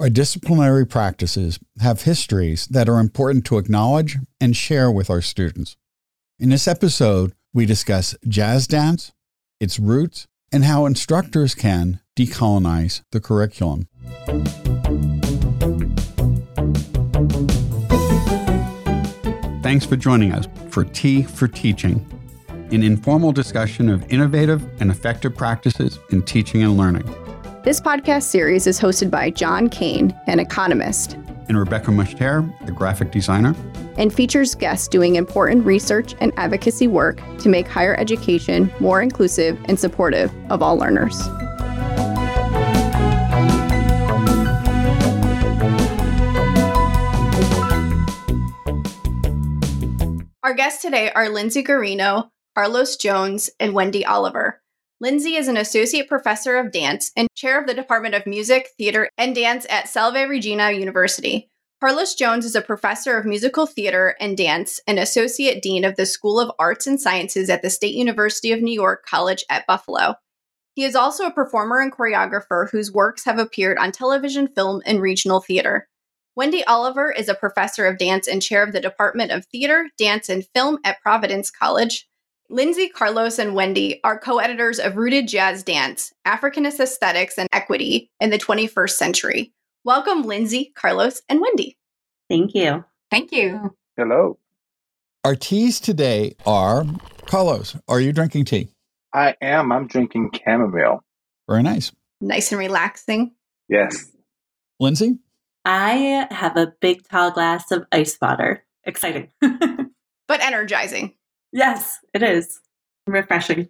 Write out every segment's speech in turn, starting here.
Our disciplinary practices have histories that are important to acknowledge and share with our students. In this episode, we discuss jazz dance, its roots, and how instructors can decolonize the curriculum. Thanks for joining us for Tea for Teaching, an informal discussion of innovative and effective practices in teaching and learning. This podcast series is hosted by John Kane, an economist, and Rebecca Mushtare, a graphic designer, and features guests doing important research and advocacy work to make higher education more inclusive and supportive of all learners. Our guests today are Lindsay Guarino, Carlos Jones, and Wendy Oliver. Lindsay is an associate professor of dance and chair of the Department of Music, Theater, and Dance at Salve Regina University. Carlos Jones is a professor of musical theater and dance and associate dean of the School of Arts and Sciences at the State University of New York College at Buffalo. He is also a performer and choreographer whose works have appeared on television, film, and regional theater. Wendy Oliver is a professor of dance and chair of the Department of Theater, Dance, and Film at Providence College. Lindsay, Carlos, and Wendy are co editors of Rooted Jazz Dance Africanist Aesthetics and Equity in the 21st Century. Welcome, Lindsay, Carlos, and Wendy. Thank you. Thank you. Hello. Our teas today are Carlos, are you drinking tea? I am. I'm drinking chamomile. Very nice. Nice and relaxing. Yes. Lindsay? I have a big tall glass of ice water. Exciting. but energizing. Yes, it is. Refreshing.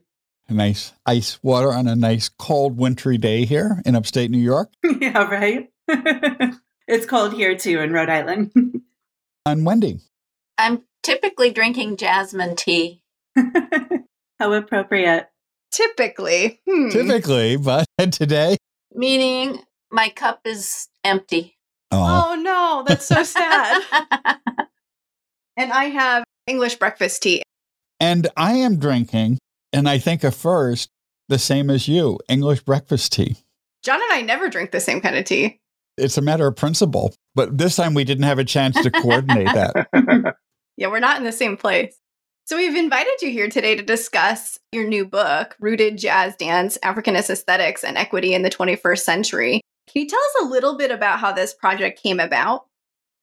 Nice ice water on a nice cold wintry day here in upstate New York. yeah, right. it's cold here too in Rhode Island. I'm Wendy. I'm typically drinking jasmine tea. How appropriate. Typically. Hmm. Typically, but today? Meaning my cup is empty. Oh, oh no, that's so sad. and I have English breakfast tea. And I am drinking, and I think at first, the same as you English breakfast tea. John and I never drink the same kind of tea. It's a matter of principle. But this time we didn't have a chance to coordinate that. yeah, we're not in the same place. So we've invited you here today to discuss your new book, Rooted Jazz Dance Africanist Aesthetics and Equity in the 21st Century. Can you tell us a little bit about how this project came about?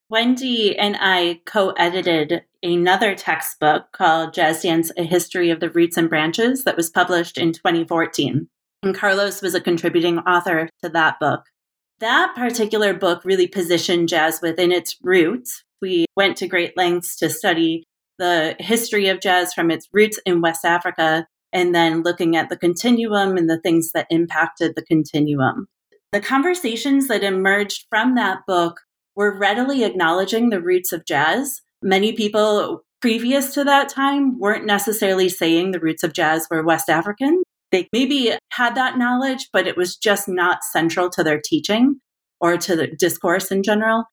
Wendy and I co edited another textbook called Jazz Dance A History of the Roots and Branches that was published in 2014. And Carlos was a contributing author to that book. That particular book really positioned jazz within its roots. We went to great lengths to study the history of jazz from its roots in West Africa and then looking at the continuum and the things that impacted the continuum. The conversations that emerged from that book were readily acknowledging the roots of jazz. Many people previous to that time weren't necessarily saying the roots of jazz were West African. They maybe had that knowledge, but it was just not central to their teaching or to the discourse in general.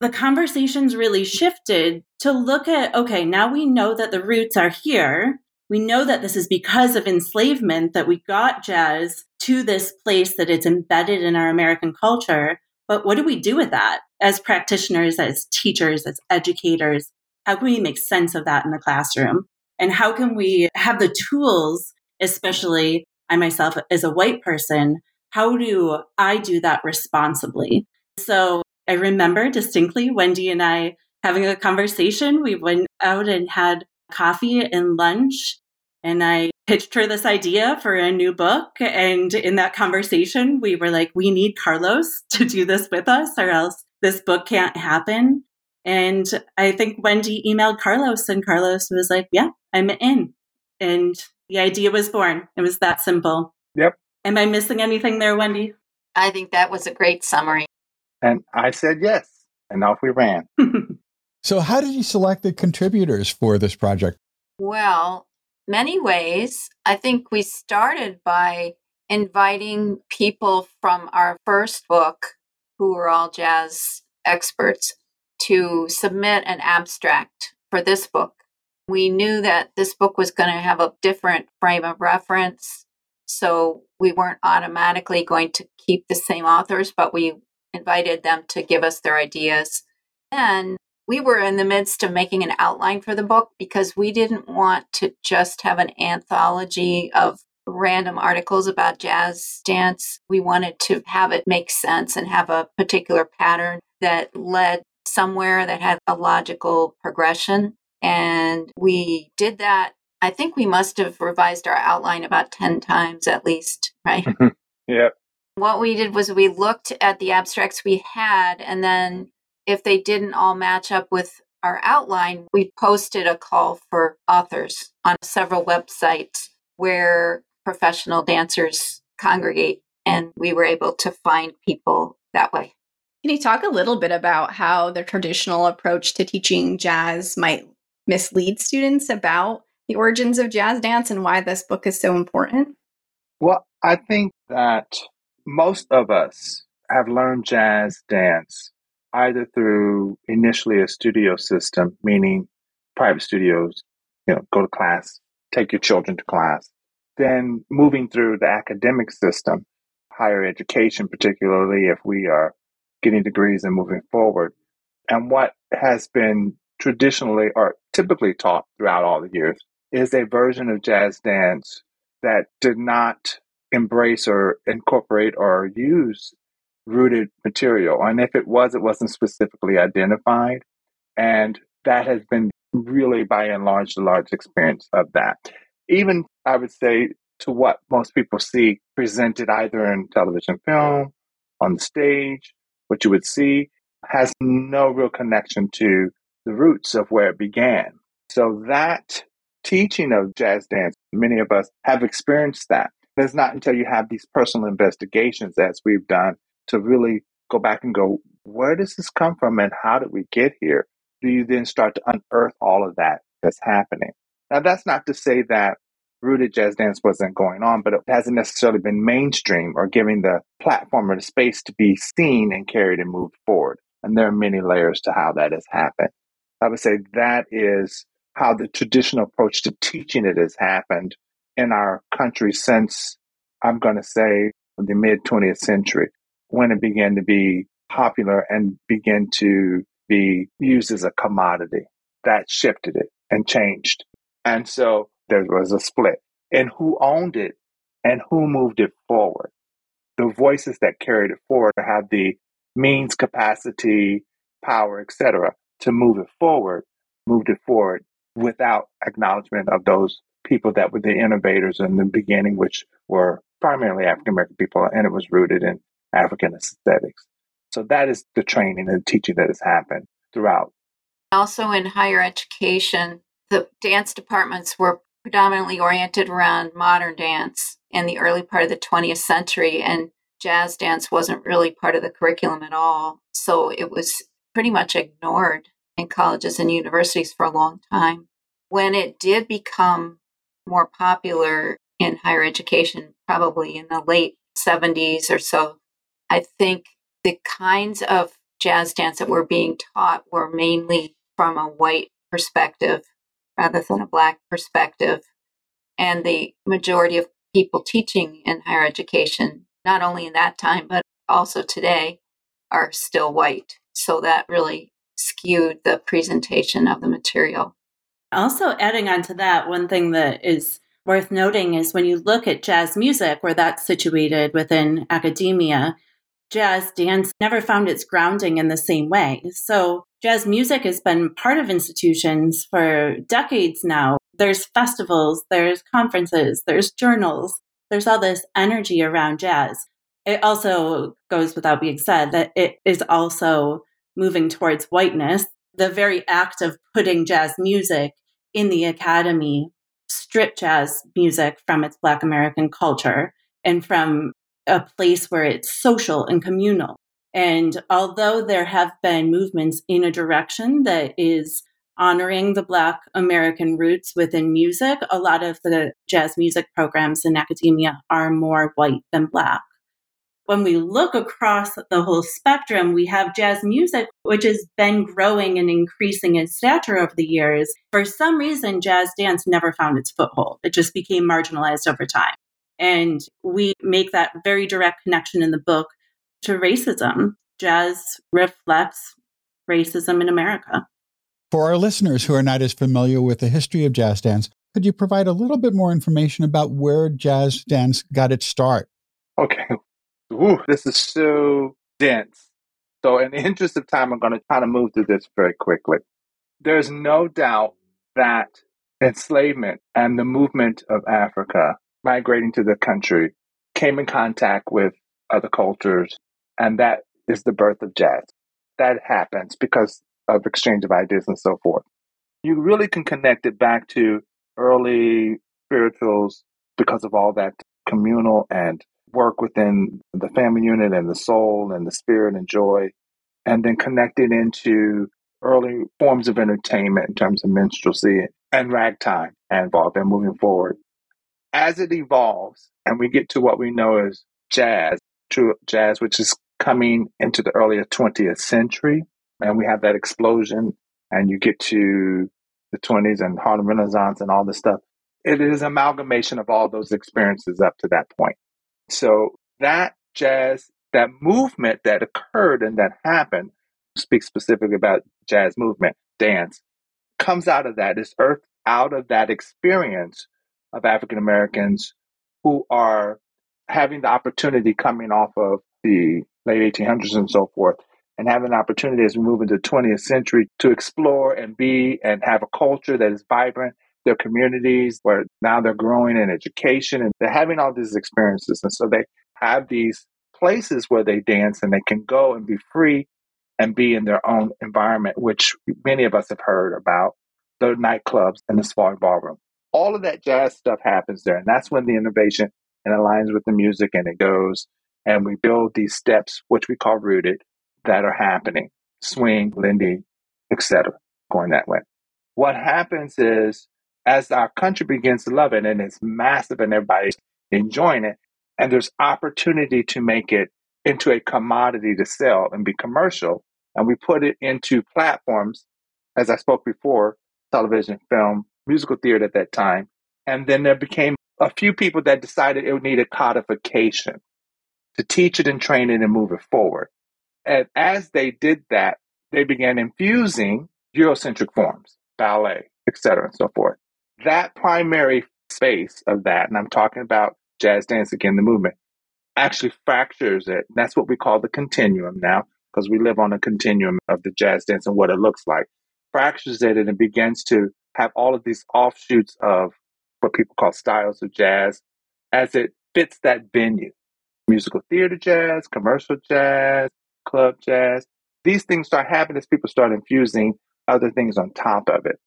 The conversations really shifted to look at okay, now we know that the roots are here. We know that this is because of enslavement that we got jazz to this place that it's embedded in our American culture. But what do we do with that as practitioners, as teachers, as educators? How can we make sense of that in the classroom? And how can we have the tools, especially I myself as a white person, how do I do that responsibly? So I remember distinctly Wendy and I having a conversation. We went out and had coffee and lunch and I pitched her this idea for a new book. And in that conversation, we were like, we need Carlos to do this with us, or else this book can't happen. And I think Wendy emailed Carlos, and Carlos was like, yeah, I'm in. And the idea was born. It was that simple. Yep. Am I missing anything there, Wendy? I think that was a great summary. And I said yes, and off we ran. so, how did you select the contributors for this project? Well, many ways. I think we started by inviting people from our first book, who were all jazz experts, to submit an abstract for this book. We knew that this book was going to have a different frame of reference. So we weren't automatically going to keep the same authors, but we invited them to give us their ideas. And we were in the midst of making an outline for the book because we didn't want to just have an anthology of random articles about jazz dance. We wanted to have it make sense and have a particular pattern that led somewhere that had a logical progression. And we did that. I think we must have revised our outline about 10 times at least, right? yep. What we did was we looked at the abstracts we had, and then if they didn't all match up with our outline, we posted a call for authors on several websites where professional dancers congregate, and we were able to find people that way. Can you talk a little bit about how the traditional approach to teaching jazz might mislead students about the origins of jazz dance and why this book is so important? Well, I think that most of us have learned jazz dance either through initially a studio system, meaning private studios, you know, go to class, take your children to class, then moving through the academic system, higher education, particularly if we are getting degrees and moving forward. And what has been traditionally or typically taught throughout all the years is a version of jazz dance that did not embrace or incorporate or use rooted material. And if it was, it wasn't specifically identified. And that has been really by and large the large experience of that. Even I would say to what most people see presented either in television film, on stage, what you would see has no real connection to the roots of where it began. So that teaching of jazz dance, many of us have experienced that. It's not until you have these personal investigations, as we've done, to really go back and go, where does this come from and how did we get here? Do you then start to unearth all of that that's happening? Now, that's not to say that rooted jazz dance wasn't going on, but it hasn't necessarily been mainstream or giving the platform or the space to be seen and carried and moved forward. And there are many layers to how that has happened. I would say that is how the traditional approach to teaching it has happened in our country since, I'm going to say, the mid 20th century, when it began to be popular and began to be used as a commodity. That shifted it and changed. And so there was a split in who owned it and who moved it forward. The voices that carried it forward had the means, capacity, power, etc., to move it forward, moved it forward without acknowledgement of those people that were the innovators in the beginning, which were primarily African American people, and it was rooted in African aesthetics. So that is the training and teaching that has happened throughout. Also, in higher education, the dance departments were predominantly oriented around modern dance in the early part of the 20th century, and jazz dance wasn't really part of the curriculum at all. So it was pretty much ignored in colleges and universities for a long time. When it did become more popular in higher education, probably in the late 70s or so, I think the kinds of jazz dance that were being taught were mainly from a white perspective rather than a black perspective. And the majority of people teaching in higher education, not only in that time, but also today, are still white. So that really skewed the presentation of the material. Also, adding on to that, one thing that is worth noting is when you look at jazz music, where that's situated within academia, jazz dance never found its grounding in the same way. So, jazz music has been part of institutions for decades now. There's festivals, there's conferences, there's journals, there's all this energy around jazz. It also goes without being said that it is also moving towards whiteness. The very act of putting jazz music in the academy stripped jazz music from its Black American culture and from a place where it's social and communal. And although there have been movements in a direction that is honoring the Black American roots within music, a lot of the jazz music programs in academia are more white than Black. When we look across the whole spectrum, we have jazz music, which has been growing and increasing in stature over the years. For some reason, jazz dance never found its foothold. It just became marginalized over time. And we make that very direct connection in the book to racism jazz reflects racism in America. For our listeners who are not as familiar with the history of jazz dance, could you provide a little bit more information about where jazz dance got its start? Okay. Ooh, this is so dense. So, in the interest of time, I'm going to kind of move through this very quickly. There's no doubt that enslavement and the movement of Africa migrating to the country came in contact with other cultures, and that is the birth of jazz. That happens because of exchange of ideas and so forth. You really can connect it back to early spirituals because of all that communal and work within the family unit and the soul and the spirit and joy, and then connect it into early forms of entertainment in terms of minstrelsy and ragtime and involved and moving forward. As it evolves and we get to what we know as jazz, true jazz, which is coming into the earlier 20th century, and we have that explosion, and you get to the 20s and Harlem Renaissance and all this stuff. It is amalgamation of all those experiences up to that point. So that jazz, that movement that occurred and that happened, speak specifically about jazz movement, dance, comes out of that, is earthed out of that experience of African Americans who are having the opportunity coming off of the late 1800s and so forth, and having an opportunity as we move into the 20th century to explore and be and have a culture that is vibrant. Their communities where now they're growing in education and they're having all these experiences. And so they have these places where they dance and they can go and be free and be in their own environment, which many of us have heard about the nightclubs and the Savoy Ballroom. All of that jazz stuff happens there. And that's when the innovation and aligns with the music and it goes. And we build these steps, which we call rooted, that are happening. Swing, Lindy, etc. Going that way. What happens is as our country begins to love it and it's massive and everybody's enjoying it, and there's opportunity to make it into a commodity to sell and be commercial, and we put it into platforms, as I spoke before, television, film, musical theater at that time. And then there became a few people that decided it would need a codification to teach it and train it and move it forward. And as they did that, they began infusing Eurocentric forms, ballet, etc., and so forth. That primary space of that, and I'm talking about jazz dance again, the movement, actually fractures it. That's what we call the continuum now, because we live on a continuum of the jazz dance and what it looks like. Fractures it and it begins to have all of these offshoots of what people call styles of jazz as it fits that venue. Musical theater jazz, commercial jazz, club jazz. These things start happening as people start infusing other things on top of it.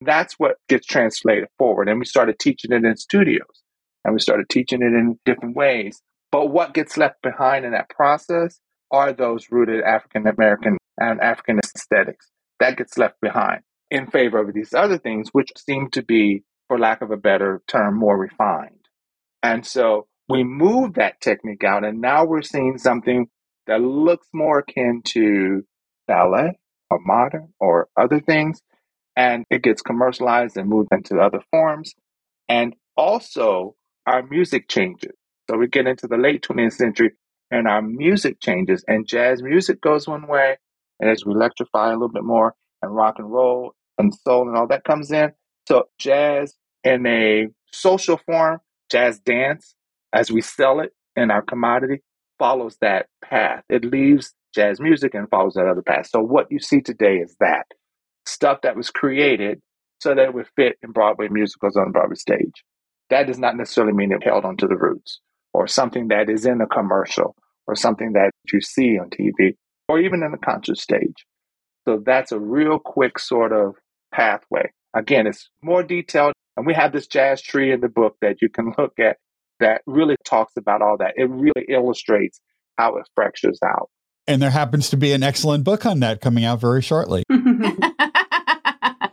That's what gets translated forward. And we started teaching it in studios and we started teaching it in different ways. But what gets left behind in that process are those rooted African American and African aesthetics. That gets left behind in favor of these other things, which seem to be, for lack of a better term, more refined. And so we moved that technique out, and now we're seeing something that looks more akin to ballet or modern or other things. And it gets commercialized and moved into other forms. And also, our music changes. So we get into the late 20th century and our music changes, and jazz music goes one way. And as we electrify a little bit more, and rock and roll and soul and all that comes in. So, jazz in a social form, jazz dance, as we sell it in our commodity, follows that path. It leaves jazz music and follows that other path. So what you see today is that stuff that was created so that it would fit in Broadway musicals on the Broadway stage. That does not necessarily mean it held onto the roots or something that is in a commercial or something that you see on TV or even in a concert stage. So that's a real quick sort of pathway. Again, it's more detailed. And we have this jazz tree in the book that you can look at that really talks about all that. It really illustrates how it fractures out. And there happens to be an excellent book on that coming out very shortly.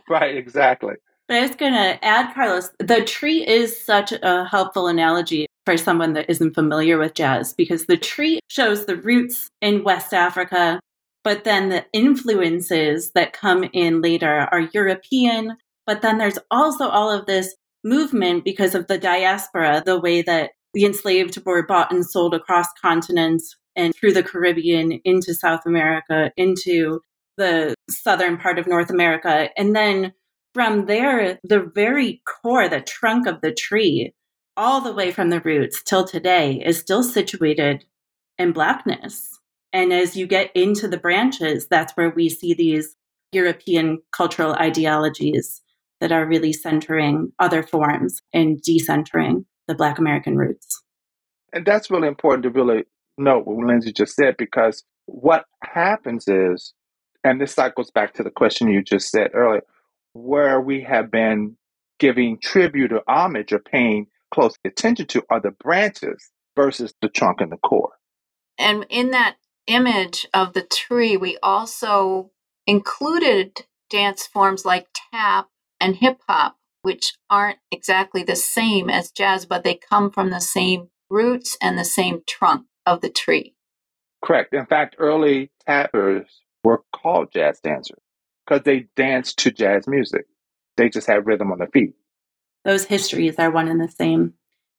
right, exactly. But I was going to add, Carlos, the tree is such a helpful analogy for someone that isn't familiar with jazz because the tree shows the roots in West Africa, but then the influences that come in later are European. But then there's also all of this movement because of the diaspora, the way that the enslaved were bought and sold across continents and through the Caribbean into South America, into the southern part of North America. And then from there, the very core, the trunk of the tree, all the way from the roots till today, is still situated in Blackness. And as you get into the branches, that's where we see these European cultural ideologies that are really centering other forms and decentering the Black American roots. And that's really important to really note what Lindsay just said, because what happens is, and this cycles back to the question you just said earlier, where we have been giving tribute or homage or paying close attention to are the branches versus the trunk and the core. And in that image of the tree, we also included dance forms like tap and hip hop, which aren't exactly the same as jazz, but they come from the same roots and the same trunk of the tree. Correct. In fact, early tappers were called jazz dancers because they danced to jazz music. They just had rhythm on their feet. Those histories are one and the same.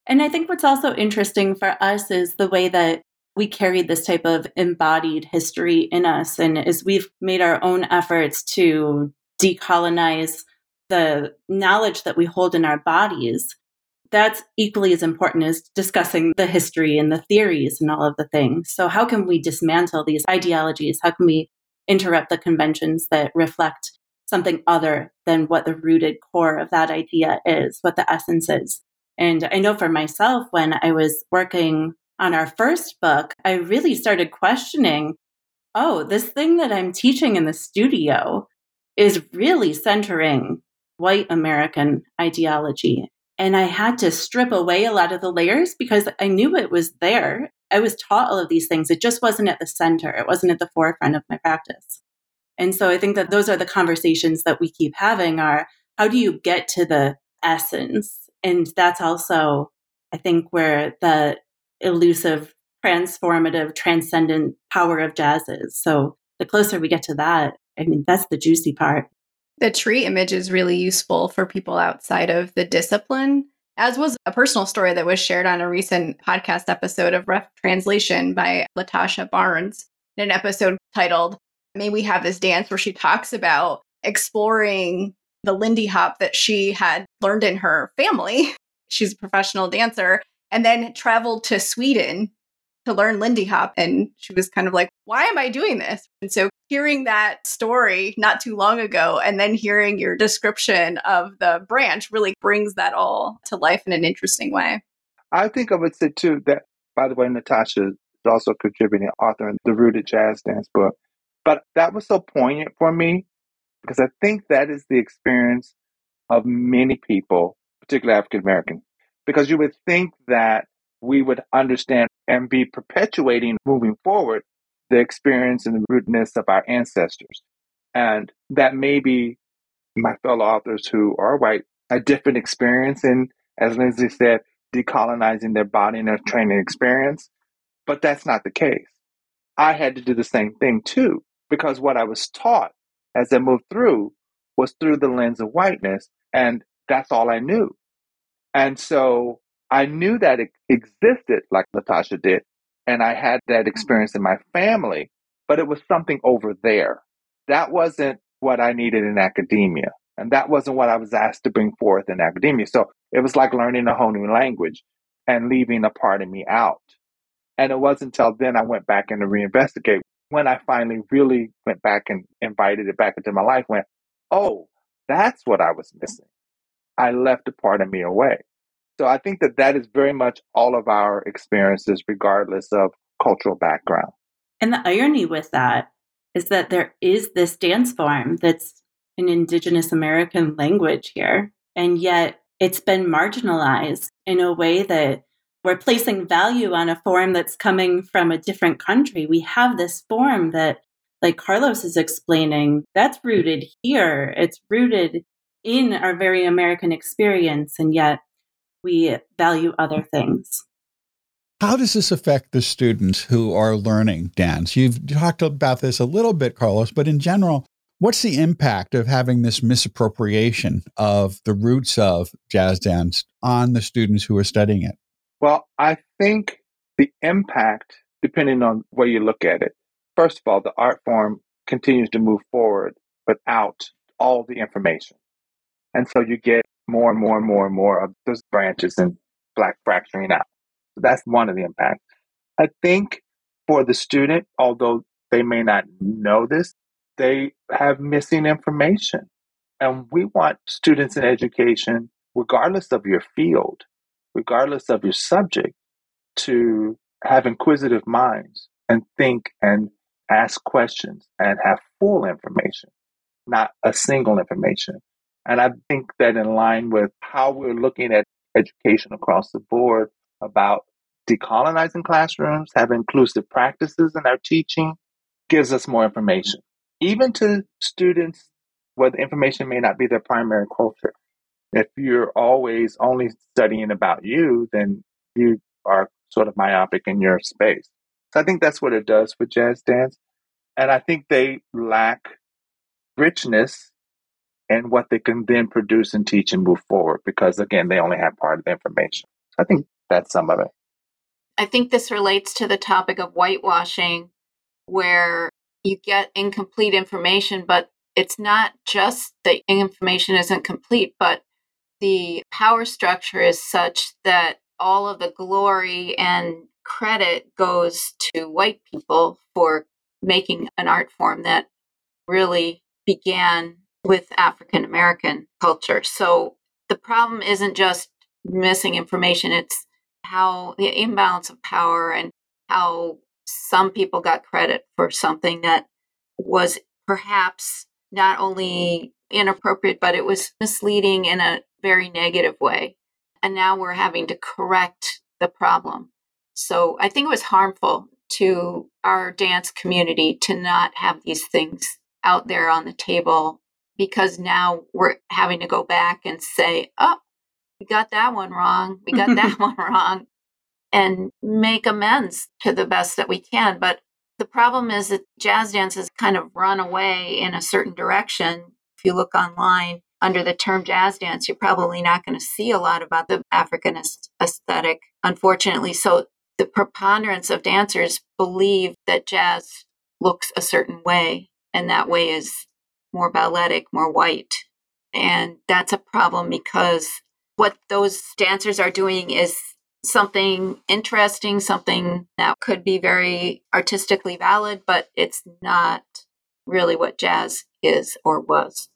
And I think what's also interesting for us is the way that we carried this type of embodied history in us. And as we've made our own efforts to decolonize the knowledge that we hold in our bodies, that's equally as important as discussing the history and the theories and all of the things. So, how can we dismantle these ideologies? How can we interrupt the conventions that reflect something other than what the rooted core of that idea is, what the essence is? And I know for myself, when I was working on our first book, I really started questioning oh, this thing that I'm teaching in the studio is really centering white American ideology. And I had to strip away a lot of the layers because I knew it was there. I was taught all of these things. It just wasn't at the center, it wasn't at the forefront of my practice. And so I think that those are the conversations that we keep having are how do you get to the essence? And that's also, I think, where the elusive, transformative, transcendent power of jazz is. So the closer we get to that, I mean, that's the juicy part. The tree image is really useful for people outside of the discipline, as was a personal story that was shared on a recent podcast episode of Rough Translation by Latasha Barnes, in an episode titled May We Have This Dance, where she talks about exploring the Lindy Hop that she had learned in her family. She's a professional dancer and then traveled to Sweden to learn Lindy Hop. And she was kind of like, why am I doing this? And so hearing that story not too long ago and then hearing your description of the branch really brings that all to life in an interesting way. I think I would say too that, by the way, Latasha is also contributing author in the Rooted Jazz Dance book. But that was so poignant for me because I think that is the experience of many people, particularly African American, because you would think that we would understand and be perpetuating moving forward the experience and the rootedness of our ancestors. And that maybe my fellow authors who are white, a different experience in, as Lindsay said, decolonizing their body and their training experience. But that's not the case. I had to do the same thing too, because what I was taught as I moved through was through the lens of whiteness. And that's all I knew. And so I knew that it existed like Latasha did. And I had that mm-hmm. experience in my family, but it was something over there. That wasn't what I needed in academia. And that wasn't what I was asked to bring forth in academia. So it was like learning a whole new language and leaving a part of me out. And it wasn't until then I went back and to reinvestigate when I finally really went back and invited it back into my life, went, oh, that's what I was missing. I left a part of me away. So I think that that is very much all of our experiences, regardless of cultural background. And the irony with that is that there is this dance form that's an Indigenous American language here, and yet it's been marginalized in a way that we're placing value on a form that's coming from a different country. We have this form that, like Carlos is explaining, that's rooted here. It's rooted in our very American experience, and yet we value other things. How does this affect the students who are learning dance? You've talked about this a little bit, Carlos, but in general, what's the impact of having this misappropriation of the roots of jazz dance on the students who are studying it? Well, I think the impact depending on where you look at it. First of all, the art form continues to move forward without all the information. And so you get more and more and more and more of those branches and black fracturing out. So that's one of the impacts. I think for the student, although they may not know this, they have missing information. And we want students in education, regardless of your field, regardless of your subject, to have inquisitive minds and think and ask questions and have full information, not a single information. And I think that in line with how we're looking at education across the board about decolonizing classrooms, have inclusive practices in our teaching, gives us more information. Even to students where the information may not be their primary culture. If you're always only studying about you, then you are sort of myopic in your space. So I think that's what it does for jazz dance. And I think they lack richness in what they can then produce and teach and move forward because, again, they only have part of the information. I think that's some of it. I think this relates to the topic of whitewashing, where you get incomplete information, but it's not just the information isn't complete, but the power structure is such that all of the glory and credit goes to white people for making an art form that really began with African American culture. So the problem isn't just missing information, it's how the imbalance of power and how some people got credit for something that was perhaps not only inappropriate, but it was misleading in a very negative way. And now we're having to correct the problem. So I think it was harmful to our dance community to not have these things out there on the table because now we're having to go back and say, oh, we got that one wrong. We got that one wrong and make amends to the best that we can. But the problem is that jazz dance has kind of run away in a certain direction. If you look online under the term jazz dance, you're probably not going to see a lot about the Africanist aesthetic, unfortunately. So the preponderance of dancers believe that jazz looks a certain way, and that way is more balletic, more white. And that's a problem because what those dancers are doing is something interesting, something that could be very artistically valid, but it's not really what jazz is or was.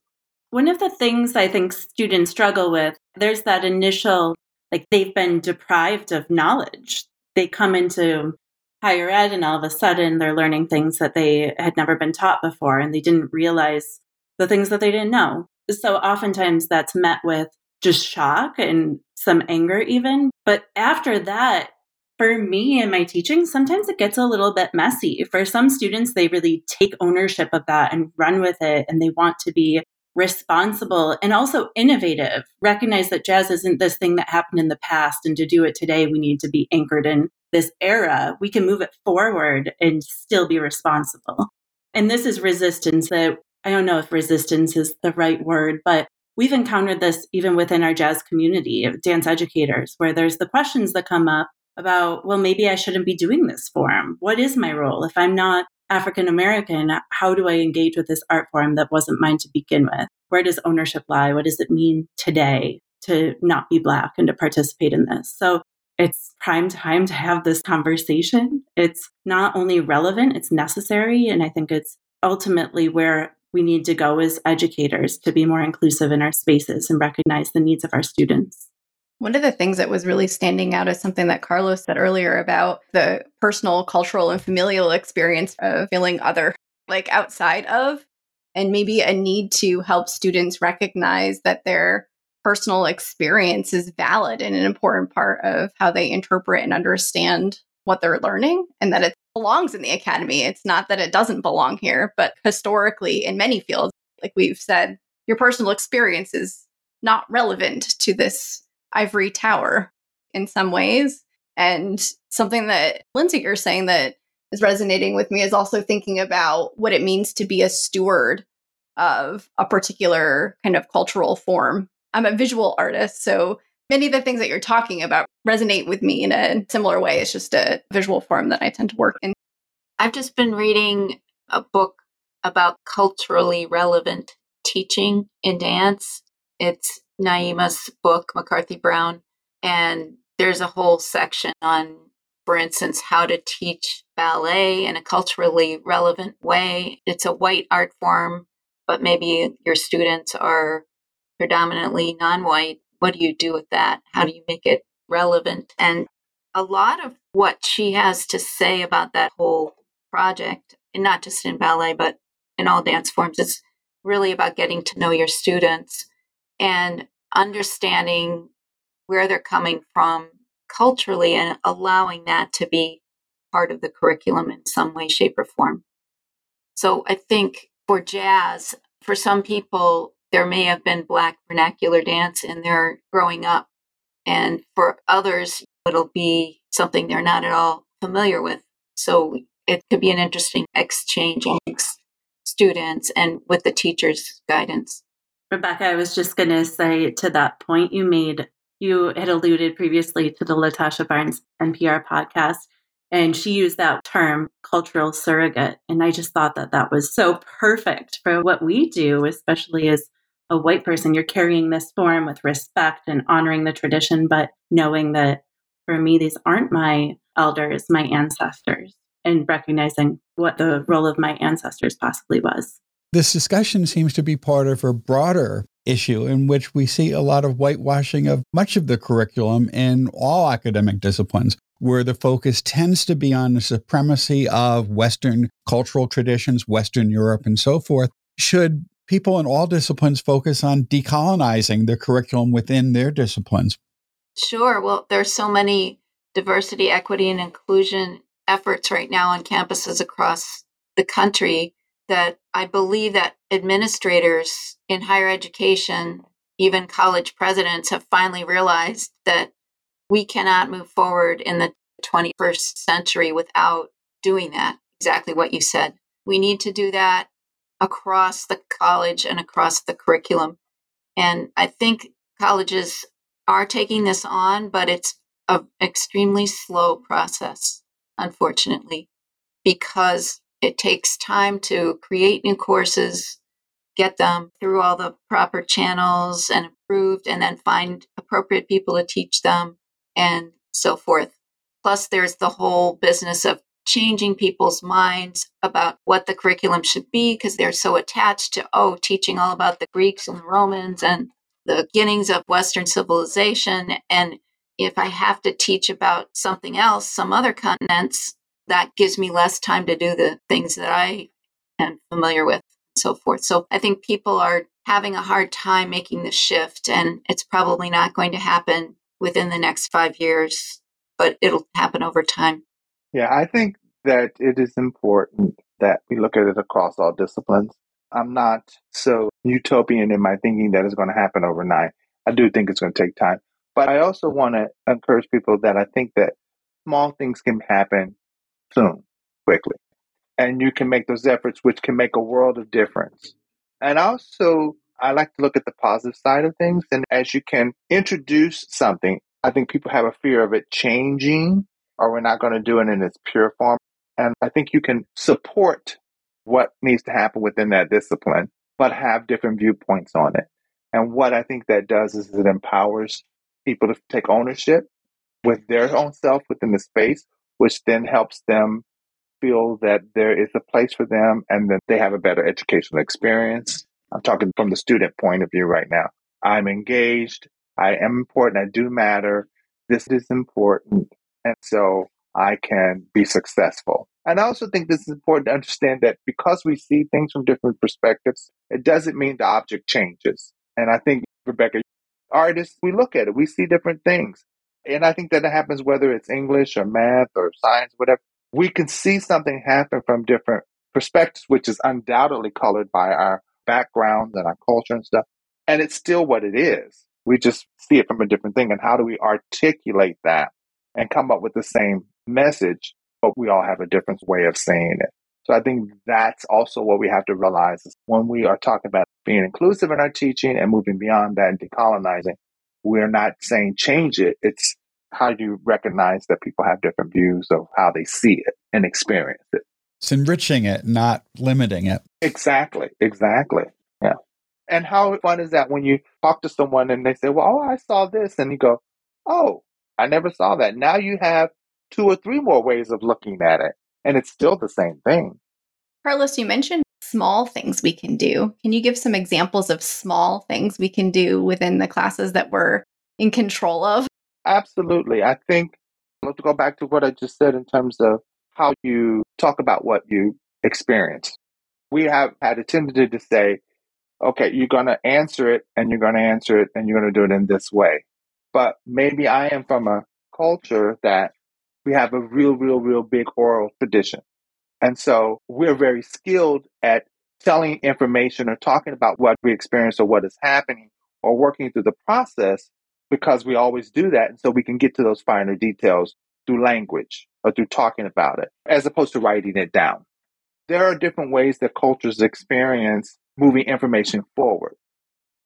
One of the things I think students struggle with, there's that initial, like they've been deprived of knowledge. They come into higher ed and all of a sudden they're learning things that they had never been taught before and they didn't realize the things that they didn't know. So oftentimes that's met with just shock and some anger, even. But after that, for me and my teaching, sometimes it gets a little bit messy. For some students, they really take ownership of that and run with it, and they want to be responsible and also innovative. Recognize that jazz isn't this thing that happened in the past, and to do it today, we need to be anchored in this era. We can move it forward and still be responsible. And this is resistance that I don't know if resistance is the right word, but we've encountered this even within our jazz community of dance educators, where there's the questions that come up about, well, maybe I shouldn't be doing this form. What is my role? If I'm not African American, how do I engage with this art form that wasn't mine to begin with? Where does ownership lie? What does it mean today to not be Black and to participate in this? So it's prime time to have this conversation. It's not only relevant, it's necessary. And I think it's ultimately where we need to go as educators to be more inclusive in our spaces and recognize the needs of our students. One of the things that was really standing out is something that Carlos said earlier about the personal, cultural, and familial experience of feeling other, like outside of, and maybe a need to help students recognize that their personal experience is valid and an important part of how they interpret and understand what they're learning and that it belongs in the academy. It's not that it doesn't belong here, but historically, in many fields, like we've said, your personal experience is not relevant to this ivory tower in some ways. And something that Lindsay, you're saying that is resonating with me is also thinking about what it means to be a steward of a particular kind of cultural form. I'm a visual artist, so many of the things that you're talking about resonate with me in a similar way. It's just a visual form that I tend to work in. I've just been reading a book about culturally relevant teaching in dance. It's Nyama's book, McCarthy Brown, and there's a whole section on, for instance, how to teach ballet in a culturally relevant way. It's a white art form, but maybe your students are predominantly non white. What do you do with that? How do you make it relevant? And a lot of what she has to say about that whole project, and not just in ballet, but in all dance forms, is really about getting to know your students and understanding where they're coming from culturally and allowing that to be part of the curriculum in some way, shape, or form. So I think for jazz, for some people, there may have been Black vernacular dance in their growing up. And for others, it'll be something they're not at all familiar with. So it could be an interesting exchange amongst students and with the teacher's guidance. Rebecca, I was just going to say to that point you made, you had alluded previously to the Latasha Barnes NPR podcast, and she used that term cultural surrogate. And I just thought that that was so perfect for what we do, especially as a white person. You're carrying this form with respect and honoring the tradition, but knowing that for me, these aren't my elders, my ancestors, and recognizing what the role of my ancestors possibly was. This discussion seems to be part of a broader issue in which we see a lot of whitewashing of much of the curriculum in all academic disciplines, where the focus tends to be on the supremacy of Western cultural traditions, Western Europe, and so forth. Should people in all disciplines focus on decolonizing the curriculum within their disciplines? Sure. Well, there's so many diversity, equity, and inclusion efforts right now on campuses across the country that I believe that administrators in higher education, even college presidents, have finally realized that we cannot move forward in the 21st century without doing that. Exactly what you said. We need to do that across the college and across the curriculum. And I think colleges are taking this on, but it's an extremely slow process, unfortunately, because it takes time to create new courses, get them through all the proper channels and approved, and then find appropriate people to teach them and so forth. Plus, there's the whole business of changing people's minds about what the curriculum should be because they're so attached to, oh, teaching all about the Greeks and the Romans and the beginnings of Western civilization. And if I have to teach about something else, some other continents, that gives me less time to do the things that I am familiar with and so forth. So I think people are having a hard time making the shift, and it's probably not going to happen within the next five years, but it'll happen over time. Yeah, I think that it is important that we look at it across all disciplines. I'm not so utopian in my thinking that it's going to happen overnight. I do think it's going to take time. But I also want to encourage people that I think that small things can happen soon, quickly. And you can make those efforts, which can make a world of difference. And also, I like to look at the positive side of things. And as you can introduce something, I think people have a fear of it changing or we're not going to do it in its pure form. And I think you can support what needs to happen within that discipline, but have different viewpoints on it. And what I think that does is it empowers people to take ownership with their own self within the space, which then helps them feel that there is a place for them and that they have a better educational experience. I'm talking from the student point of view right now. I'm engaged. I am important. I do matter. This is important. And so I can be successful. And I also think this is important to understand that because we see things from different perspectives, it doesn't mean the object changes. And I think, Rebecca, artists, we look at it, we see different things. And I think that happens whether it's English or math or science, whatever. We can see something happen from different perspectives, which is undoubtedly colored by our backgrounds and our culture and stuff. And it's still what it is. We just see it from a different thing. And how do we articulate that and come up with the same message, but we all have a different way of saying it. So I think that's also what we have to realize is when we are talking about being inclusive in our teaching and moving beyond that and decolonizing, we're not saying change it. It's how do you recognize that people have different views of how they see it and experience it. It's enriching it, not limiting it. Exactly. Exactly. Yeah. And how fun is that when you talk to someone and they say, Well, oh, I saw this, and you go, Oh, I never saw that. Now you have two or three more ways of looking at it, and it's still the same thing. Carlos, you mentioned small things we can do. Can you give some examples of small things we can do within the classes that we're in control of? Absolutely. I think let's go back to what I just said in terms of how you talk about what you experience. We have had a tendency to say, okay, you're going to answer it and you're going to answer it and you're going to do it in this way. But maybe I am from a culture that we have a real, real, real big oral tradition. And so we're very skilled at telling information or talking about what we experience or what is happening or working through the process because we always do that. And so we can get to those finer details through language or through talking about it as opposed to writing it down. There are different ways that cultures experience moving information forward.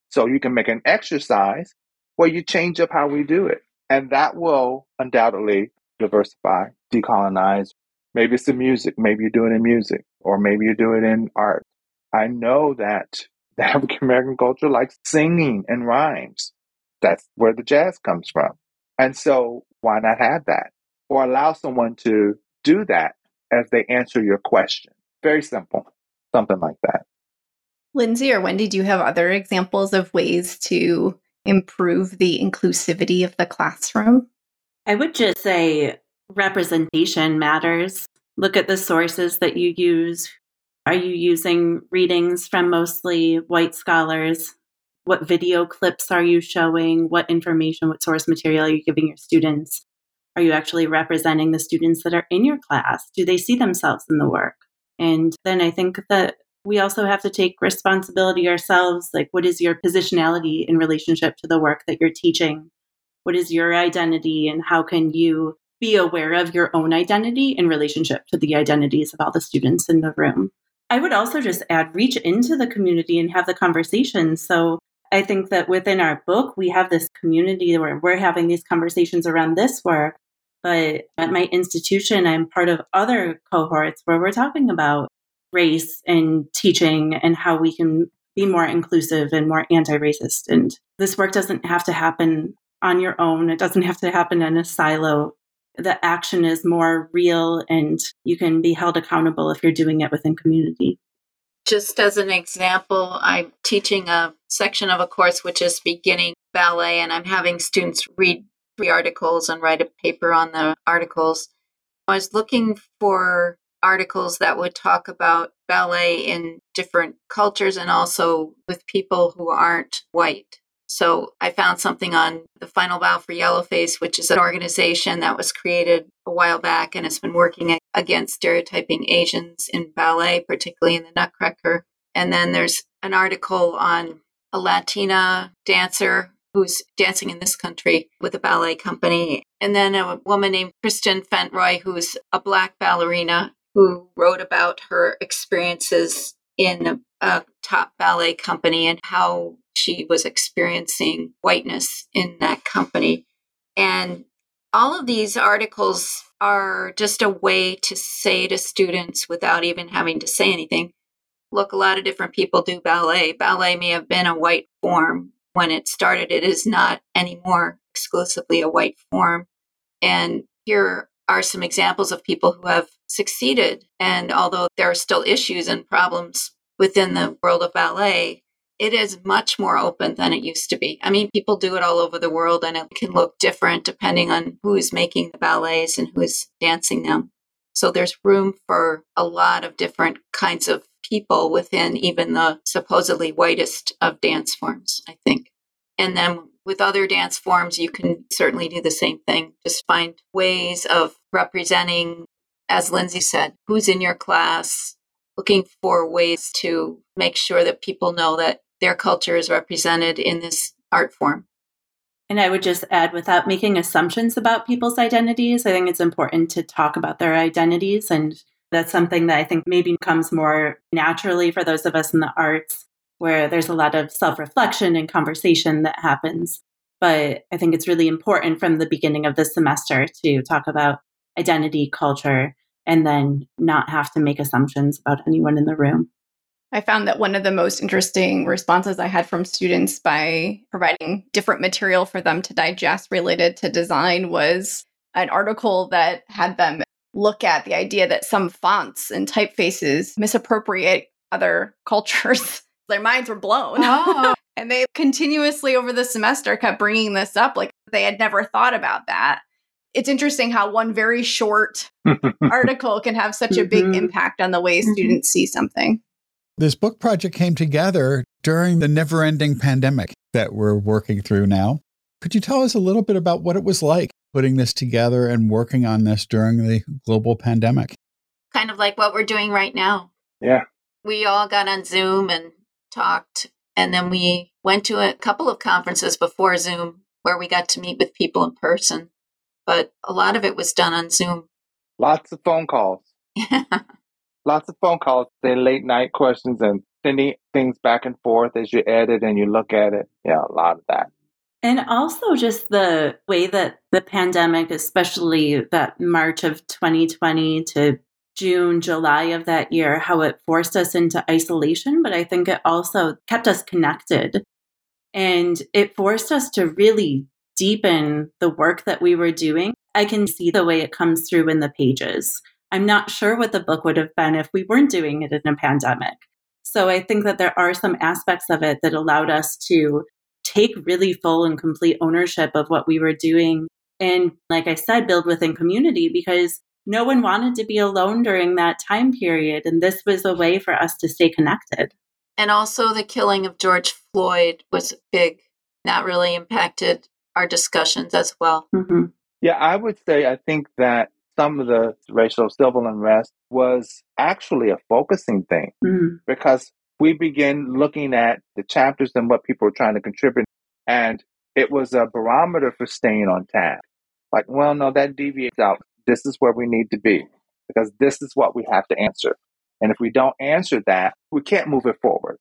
So you can make an exercise where you change up how we do it. And that will undoubtedly diversify, decolonize. Maybe it's the music. Maybe you do it in music, or maybe you do it in art. I know that the African American culture likes singing and rhymes. That's where the jazz comes from. And so why not have that? Or allow someone to do that as they answer your question. Very simple. Something like that. Lindsay or Wendy, do you have other examples of ways to improve the inclusivity of the classroom? I would just say representation matters. Look at the sources that you use. Are you using readings from mostly white scholars? What video clips are you showing? What information, what source material are you giving your students? Are you actually representing the students that are in your class? Do they see themselves in the work? And then I think that we also have to take responsibility ourselves. Like, what is your positionality in relationship to the work that you're teaching? What is your identity, and how can you be aware of your own identity in relationship to the identities of all the students in the room? I would also just add reach into the community and have the conversation. So I think that within our book, we have this community where we're having these conversations around this work. But at my institution, I'm part of other cohorts where we're talking about race and teaching and how we can be more inclusive and more anti racist. And this work doesn't have to happen on your own, it doesn't have to happen in a silo. The action is more real and you can be held accountable if you're doing it within community. Just as an example, I'm teaching a section of a course which is beginning ballet, and I'm having students read three articles and write a paper on the articles. I was looking for articles that would talk about ballet in different cultures and also with people who aren't white. So I found something on the Final Bow for Yellowface, which is an organization that was created a while back and has been working against stereotyping Asians in ballet, particularly in the Nutcracker. And then there's an article on a Latina dancer who's dancing in this country with a ballet company. And then a woman named Chyrstyn Fentroy, who's a black ballerina who wrote about her experiences in a, a, top ballet company and how she was experiencing whiteness in that company. And all of these articles are just a way to say to students without even having to say anything look, a lot of different people do ballet. Ballet may have been a white form when it started, it is not anymore exclusively a white form. And here are some examples of people who have succeeded. And although there are still issues and problems within the world of ballet, it is much more open than it used to be. I mean, people do it all over the world and it can look different depending on who's making the ballets and who's dancing them. So there's room for a lot of different kinds of people within even the supposedly whitest of dance forms, I think. And then with other dance forms, you can certainly do the same thing. Just find ways of representing, as Lindsay said, who's in your class, looking for ways to make sure that people know that their culture is represented in this art form. And I would just add, without making assumptions about people's identities, I think it's important to talk about their identities. And that's something that I think maybe comes more naturally for those of us in the arts, where there's a lot of self reflection and conversation that happens. But I think it's really important from the beginning of the semester to talk about identity, culture, and then not have to make assumptions about anyone in the room. I found that one of the most interesting responses I had from students by providing different material for them to digest related to design was an article that had them look at the idea that some fonts and typefaces misappropriate other cultures. Their minds were blown. Oh. and they continuously over the semester kept bringing this up like they had never thought about that. It's interesting how one very short article can have such a big mm-hmm. impact on the way mm-hmm. students see something. This book project came together during the never ending pandemic that we're working through now. Could you tell us a little bit about what it was like putting this together and working on this during the global pandemic? Kind of like what we're doing right now. Yeah. We all got on Zoom and talked, and then we went to a couple of conferences before Zoom where we got to meet with people in person. But a lot of it was done on Zoom. Lots of phone calls. Lots of phone calls, the late night questions and sending things back and forth as you edit and you look at it. Yeah, a lot of that. And also just the way that the pandemic, especially that March of 2020 to June, July of that year, how it forced us into isolation, but I think it also kept us connected. And it forced us to really deepen the work that we were doing. I can see the way it comes through in the pages. I'm not sure what the book would have been if we weren't doing it in a pandemic. So I think that there are some aspects of it that allowed us to take really full and complete ownership of what we were doing. And like I said, build within community because no one wanted to be alone during that time period. And this was a way for us to stay connected. And also, the killing of George Floyd was big. That really impacted our discussions as well. Mm-hmm. Yeah, I would say I think that some of the racial civil unrest was actually a focusing thing mm-hmm. because we begin looking at the chapters and what people were trying to contribute. And it was a barometer for staying on task. Like, well, no, that deviates out. This is where we need to be because this is what we have to answer. And if we don't answer that, we can't move it forward.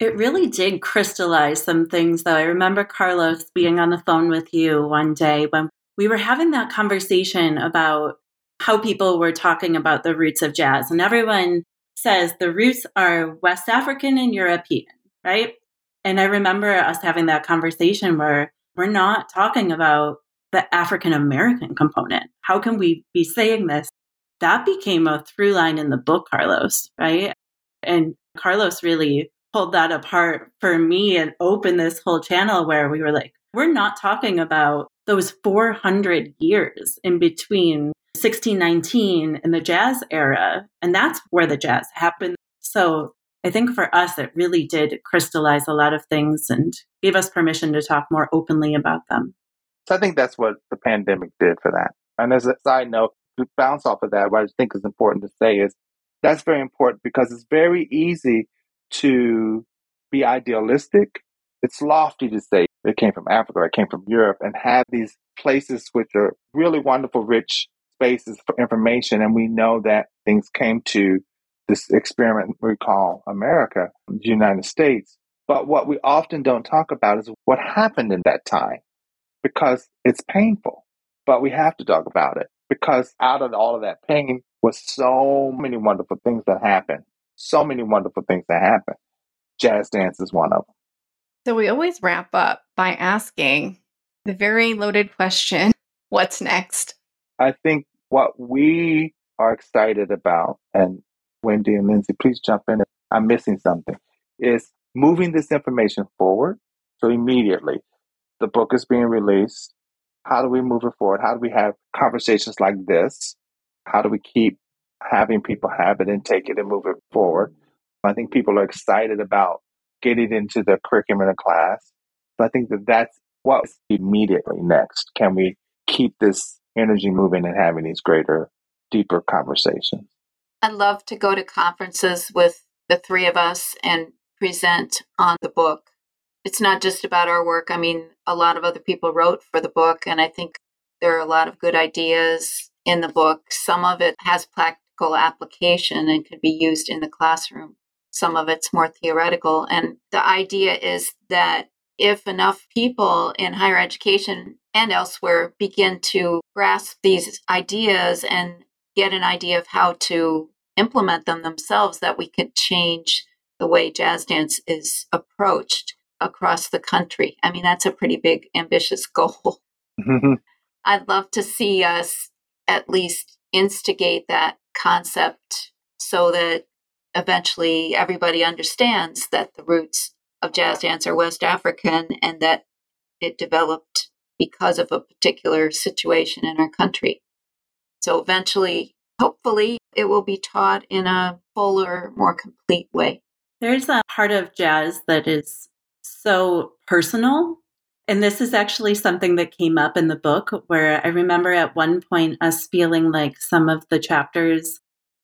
It really did crystallize some things, though. I remember Carlos being on the phone with you one day when we were having that conversation about how people were talking about the roots of jazz. And everyone says the roots are West African and European, right? And I remember us having that conversation where we're not talking about the African American component. How can we be saying this? That became a through line in the book, Carlos, right? And Carlos really pulled that apart for me and opened this whole channel where we were like, we're not talking about those 400 years in between 1619 and the jazz era. And that's where the jazz happened. So I think for us, it really did crystallize a lot of things and gave us permission to talk more openly about them. So I think that's what the pandemic did for that. And as a side note, to bounce off of that, what I think is important to say is that's very important because it's very easy to be idealistic. It's lofty to say it came from Africa, it came from Europe, and have these places which are really wonderful, rich spaces for information. And we know that things came to this experiment we call America, the United States. But what we often don't talk about is what happened in that time because it's painful. But we have to talk about it because out of all of that pain was so many wonderful things that happened. So many wonderful things that happened. Jazz dance is one of them. So we always wrap up by asking the very loaded question what's next? I think what we are excited about, and Wendy and Lindsay, please jump in if I'm missing something, is moving this information forward. So immediately, the book is being released. How do we move it forward? How do we have conversations like this? How do we keep having people have it and take it and move it forward? I think people are excited about getting into the curriculum in a class. So I think that that's what's immediately next. Can we keep this energy moving and having these greater, deeper conversations? I'd love to go to conferences with the three of us and present on the book. It's not just about our work. I mean, a lot of other people wrote for the book, and I think there are a lot of good ideas in the book. Some of it has practical application and could be used in the classroom. Some of it's more theoretical. And the idea is that if enough people in higher education and elsewhere begin to grasp these ideas and get an idea of how to implement them themselves, that we could change the way jazz dance is approached across the country. I mean, that's a pretty big, ambitious goal. Mm-hmm. I'd love to see us at least instigate that concept so that eventually everybody understands that the roots of jazz dance are West African and that it developed because of a particular situation in our country. So eventually, hopefully, it will be taught in a fuller, more complete way. There's a part of jazz that is so personal. And this is actually something that came up in the book where I remember at one point us feeling like some of the chapters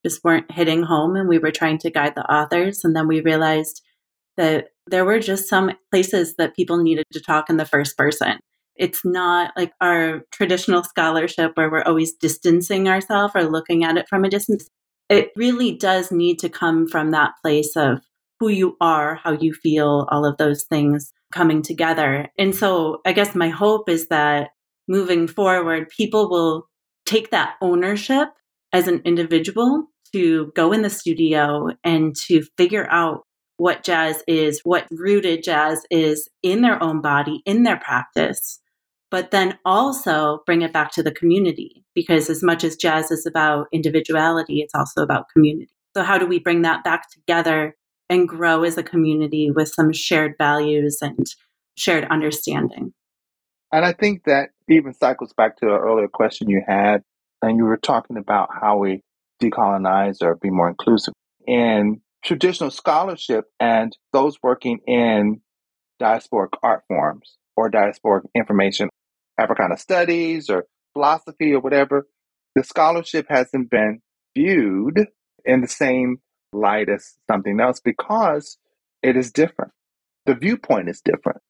just weren't hitting home and we were trying to guide the authors. And then we realized that there were just some places that people needed to talk in the first person. It's not like our traditional scholarship where we're always distancing ourselves or looking at it from a distance. It really does need to come from that place of who you are, how you feel, all of those things coming together. And so I guess my hope is that moving forward, people will take that ownership as an individual to go in the studio and to figure out what jazz is, what rooted jazz is in their own body, in their practice, but then also bring it back to the community. Because as much as jazz is about individuality, it's also about community. So, how do we bring that back together and grow as a community with some shared values and shared understanding. And I think that even cycles back to an earlier question you had, and you were talking about how we decolonize or be more inclusive. In traditional scholarship and those working in diasporic art forms or diasporic information, Africana studies or philosophy or whatever, the scholarship hasn't been viewed in the same light as something else because it is different. The viewpoint is different.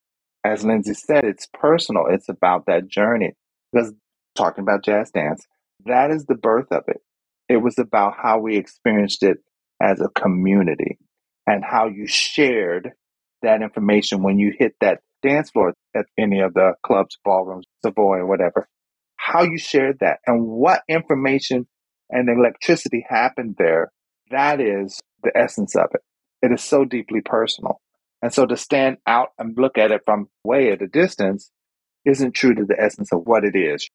As Lindsay said, it's personal. It's about that journey. Because talking about jazz dance, that is the birth of it. It was about how we experienced it as a community and how you shared that information when you hit that dance floor at any of the clubs, ballrooms, Savoy, or whatever. How you shared that and what information and electricity happened there that is the essence of it. It is so deeply personal. And so to stand out and look at it from way at a distance isn't true to the essence of what it is.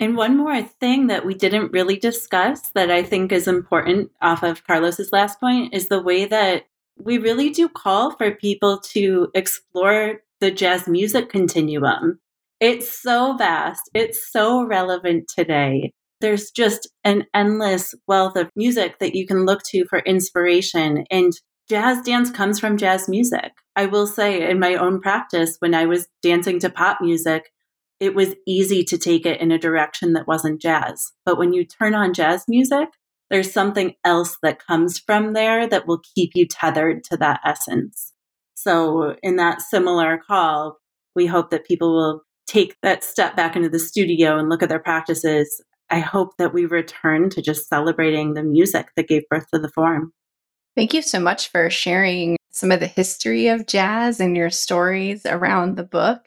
And one more thing that we didn't really discuss that I think is important off of Carlos's last point is the way that we really do call for people to explore the jazz music continuum. It's so vast, it's so relevant today there's just an endless wealth of music that you can look to for inspiration. And jazz dance comes from jazz music. I will say, in my own practice, when I was dancing to pop music, it was easy to take it in a direction that wasn't jazz. But when you turn on jazz music, there's something else that comes from there that will keep you tethered to that essence. So, in that similar call, we hope that people will take that step back into the studio and look at their practices I hope that we return to just celebrating the music that gave birth to the form. Thank you so much for sharing some of the history of jazz and your stories around the book.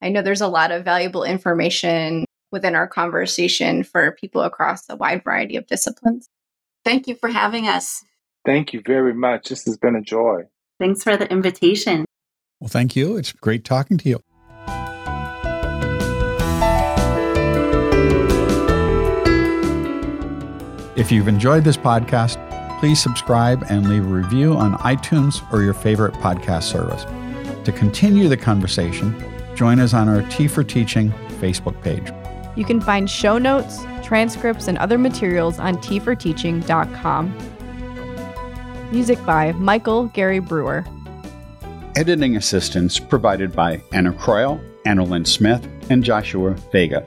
I know there's a lot of valuable information within our conversation for people across a wide variety of disciplines. Thank you for having us. Thank you very much. This has been a joy. Thanks for the invitation. Well, thank you. It's great talking to you. If you've enjoyed this podcast, please subscribe and leave a review on iTunes or your favorite podcast service. To continue the conversation, join us on our Tea for Teaching Facebook page. You can find show notes, transcripts, and other materials on teaforteaching.com. Music by Michael Gary Brewer. Editing assistance provided by Anna Croyle, Anna Lynn Smith, and Joshua Vega.